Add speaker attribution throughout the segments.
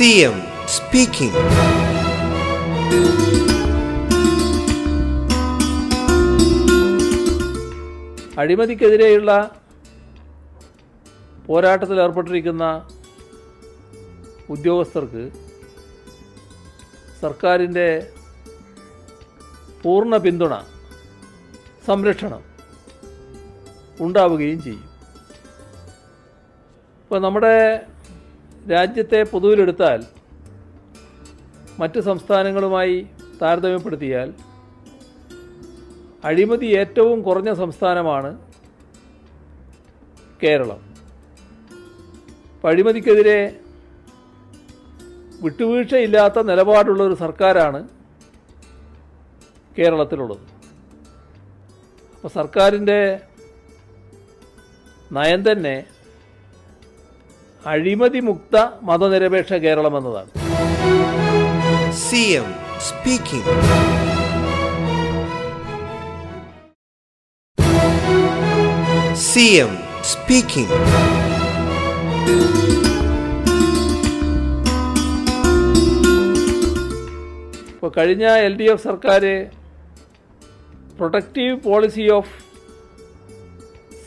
Speaker 1: CM speaking
Speaker 2: അഴിമതിക്കെതിരെയുള്ള പോരാട്ടത്തിൽ ഏർപ്പെട്ടിരിക്കുന്ന ഉദ്യോഗസ്ഥർക്ക് സർക്കാരിന്റെ പൂർണ പിന്തുണ സംരക്ഷണം ഉണ്ടാവുകയും ചെയ്യും. ഇപ്പോൾ നമ്മുടെ രാജ്യത്തെ പൊതുവിലെടുത്താൽ മറ്റ് സംസ്ഥാനങ്ങളുമായി താരതമ്യപ്പെടുത്തിയാൽ അഴിമതി ഏറ്റവും കുറഞ്ഞ സംസ്ഥാനമാണ് കേരളം. അഴിമതിക്കെതിരെ വിട്ടുവീഴ്ചയില്ലാത്ത നിലപാടുള്ള ഒരു സർക്കാരാണ് കേരളത്തിലുള്ളത്. അപ്പോൾ സർക്കാരിന്റെ നയം തന്നെ അഴിമതി മുക്ത മതനിരപേക്ഷ കേരളം എന്നതാണ്.
Speaker 1: സ്പീക്കിംഗ് സിഎം സ്പീക്കിംഗ് ഇപ്പോ
Speaker 2: ഇപ്പോൾ കഴിഞ്ഞ എൽ ഡി എഫ് സർക്കാർ protective policy of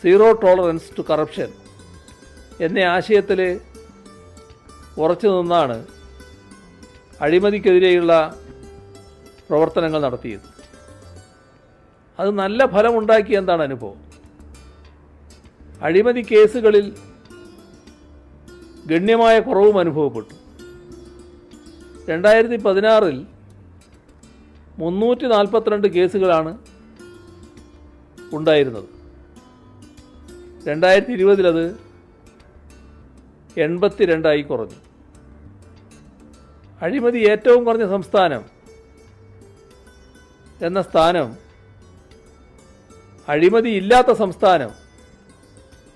Speaker 2: zero tolerance to corruption എന്ന ആശയത്തിൽ ഉറച്ചു നിന്നാണ് അഴിമതിക്കെതിരെയുള്ള പ്രവർത്തനങ്ങൾ നടത്തിയത്. അത് നല്ല ഫലമുണ്ടാക്കിയ എന്താണ് അനുഭവം? അഴിമതി കേസുകളിൽ ഗണ്യമായ കുറവും അനുഭവപ്പെട്ടു. രണ്ടായിരത്തി പതിനാറിൽ മുന്നൂറ്റി നാൽപ്പത്തിരണ്ട് കേസുകളാണ് ഉണ്ടായിരുന്നത്. രണ്ടായിരത്തി ഇരുപതിലത് എൺപത്തി രണ്ടായി കുറഞ്ഞു. അഴിമതി ഏറ്റവും കുറഞ്ഞ സംസ്ഥാനം എന്ന സ്ഥാനം അഴിമതി ഇല്ലാത്ത സംസ്ഥാനം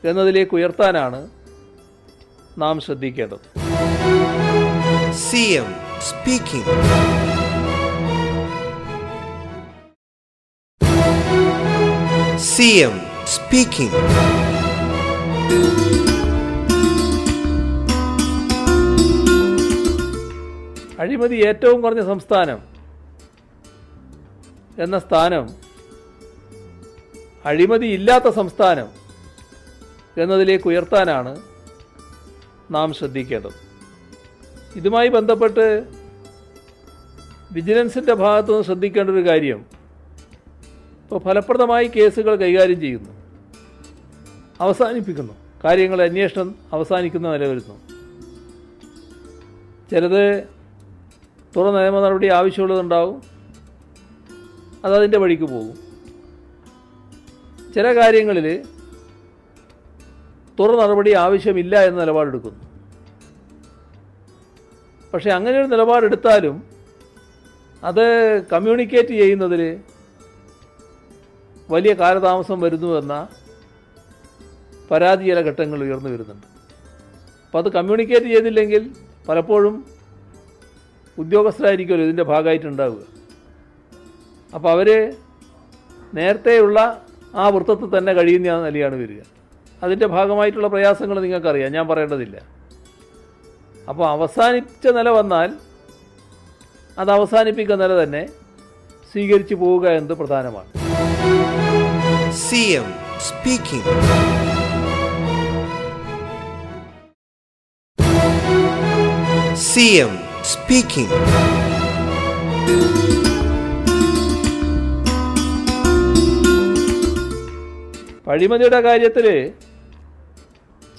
Speaker 2: എന്നതിലേക്ക് ഉയർത്താനാണ് നാം ശ്രദ്ധിക്കേണ്ടത്.
Speaker 1: CM speaking. CM speaking.
Speaker 2: അഴിമതി ഏറ്റവും കുറഞ്ഞ സംസ്ഥാനം എന്ന സ്ഥാനം അഴിമതി ഇല്ലാത്ത സംസ്ഥാനം എന്നതിലേക്ക് ഉയർത്താനാണ് നാം ശ്രദ്ധിക്കേണ്ടത്. ഇതുമായി ബന്ധപ്പെട്ട് വിജിലൻസിന്റെ ഭാഗത്തു നിന്ന് ശ്രദ്ധിക്കേണ്ട ഒരു കാര്യം ഇപ്പോൾ ഫലപ്രദമായി കേസുകൾ കൈകാര്യം ചെയ്യുന്നു അവസാനിപ്പിക്കുന്നു കാര്യങ്ങൾ അന്വേഷണം അവസാനിക്കുന്ന നില വരുന്നു. ചിലത് തുറ നിയമ നടപടി ആവശ്യമുള്ളതുണ്ടാവും. അതതിന്റെ വഴിക്ക് പോകും. ചില കാര്യങ്ങളിൽ തുറ നടപടി ആവശ്യമില്ല എന്ന നിലപാടെടുക്കുന്നു. പക്ഷേ അങ്ങനെ ഒരു നിലപാടെടുത്താലും അത് കമ്മ്യൂണിക്കേറ്റ് ചെയ്യുന്നതിൽ വലിയ കാലതാമസം വരുന്നു എന്ന പരാതി ചില ഘട്ടങ്ങൾ ഉയർന്നു വരുന്നുണ്ട്. അപ്പോൾ അത് കമ്മ്യൂണിക്കേറ്റ് ചെയ്തില്ലെങ്കിൽ പലപ്പോഴും ഉദ്യോഗസ്ഥരായിരിക്കുമല്ലോ ഇതിന്റെ ഭാഗമായിട്ടുണ്ടാവുക. അപ്പോൾ അവർ നേരത്തെയുള്ള ആ വൃത്തത്തിൽ തന്നെ കഴിയുന്ന നിലയാണ് വരിക. അതിന്റെ ഭാഗമായിട്ടുള്ള പ്രയാസങ്ങൾ നിങ്ങൾക്കറിയാം ഞാൻ പറയേണ്ടതില്ല. അപ്പോൾ അവസാനിച്ച നില വന്നാൽ അത് അവസാനിപ്പിക്കുന്ന നില തന്നെ സ്വീകരിച്ചു പോവുക എന്നത് പ്രധാനമാണ്.
Speaker 1: CM speaking. CM speaking.
Speaker 2: അഴിമതിയുടെ കാര്യത്തിൽ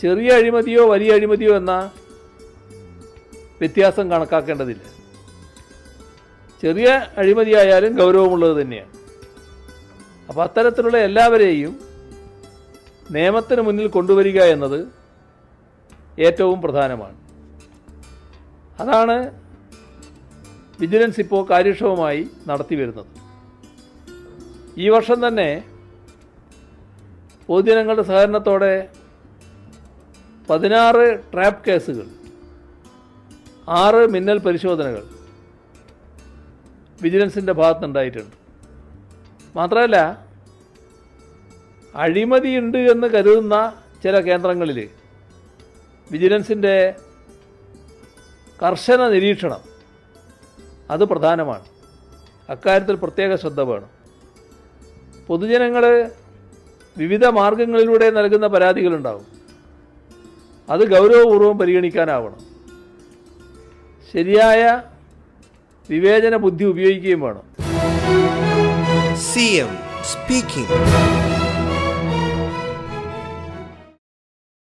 Speaker 2: ചെറിയ അഴിമതിയോ വലിയ അഴിമതിയോ എന്ന വ്യത്യാസം കണക്കാക്കേണ്ടതില്ല. ചെറിയ അഴിമതിയായാലും ഗൗരവമുള്ളത് തന്നെയാണ്. അപ്പോൾ അത്തരത്തിലുള്ള എല്ലാവരെയും നിയമത്തിന് മുന്നിൽ കൊണ്ടുവരിക എന്നത് ഏറ്റവും പ്രധാനമാണ്. അതാണ് വിജിലൻസ് ഇപ്പോൾ കാര്യക്ഷമമായി നടത്തി വരുന്നത്. ഈ വർഷം തന്നെ പൊതുജനങ്ങളുടെ സഹകരണത്തോടെ പതിനാറ് ട്രാപ്പ് കേസുകൾ ആറ് മിന്നൽ പരിശോധനകൾ വിജിലൻസിന്റെ ഭാഗത്തുനിന്നുണ്ടായിട്ടുണ്ട്. മാത്രമല്ല അഴിമതിയുണ്ട് എന്ന് കരുതുന്ന ചില കേന്ദ്രങ്ങളിൽ വിജിലൻസിന്റെ കർശന നിരീക്ഷണം അത് പ്രധാനമാണ്. അക്കാര്യത്തിൽ പ്രത്യേക ശ്രദ്ധ വേണം. പൊതുജനങ്ങൾ വിവിധ മാർഗങ്ങളിലൂടെ നൽകുന്ന പരാതികളുണ്ടാവും. അത് ഗൗരവപൂർവം പരിഗണിക്കാനാവണം. ശരിയായ വിവേചന ബുദ്ധി ഉപയോഗിക്കുകയും വേണം.
Speaker 1: C M speaking.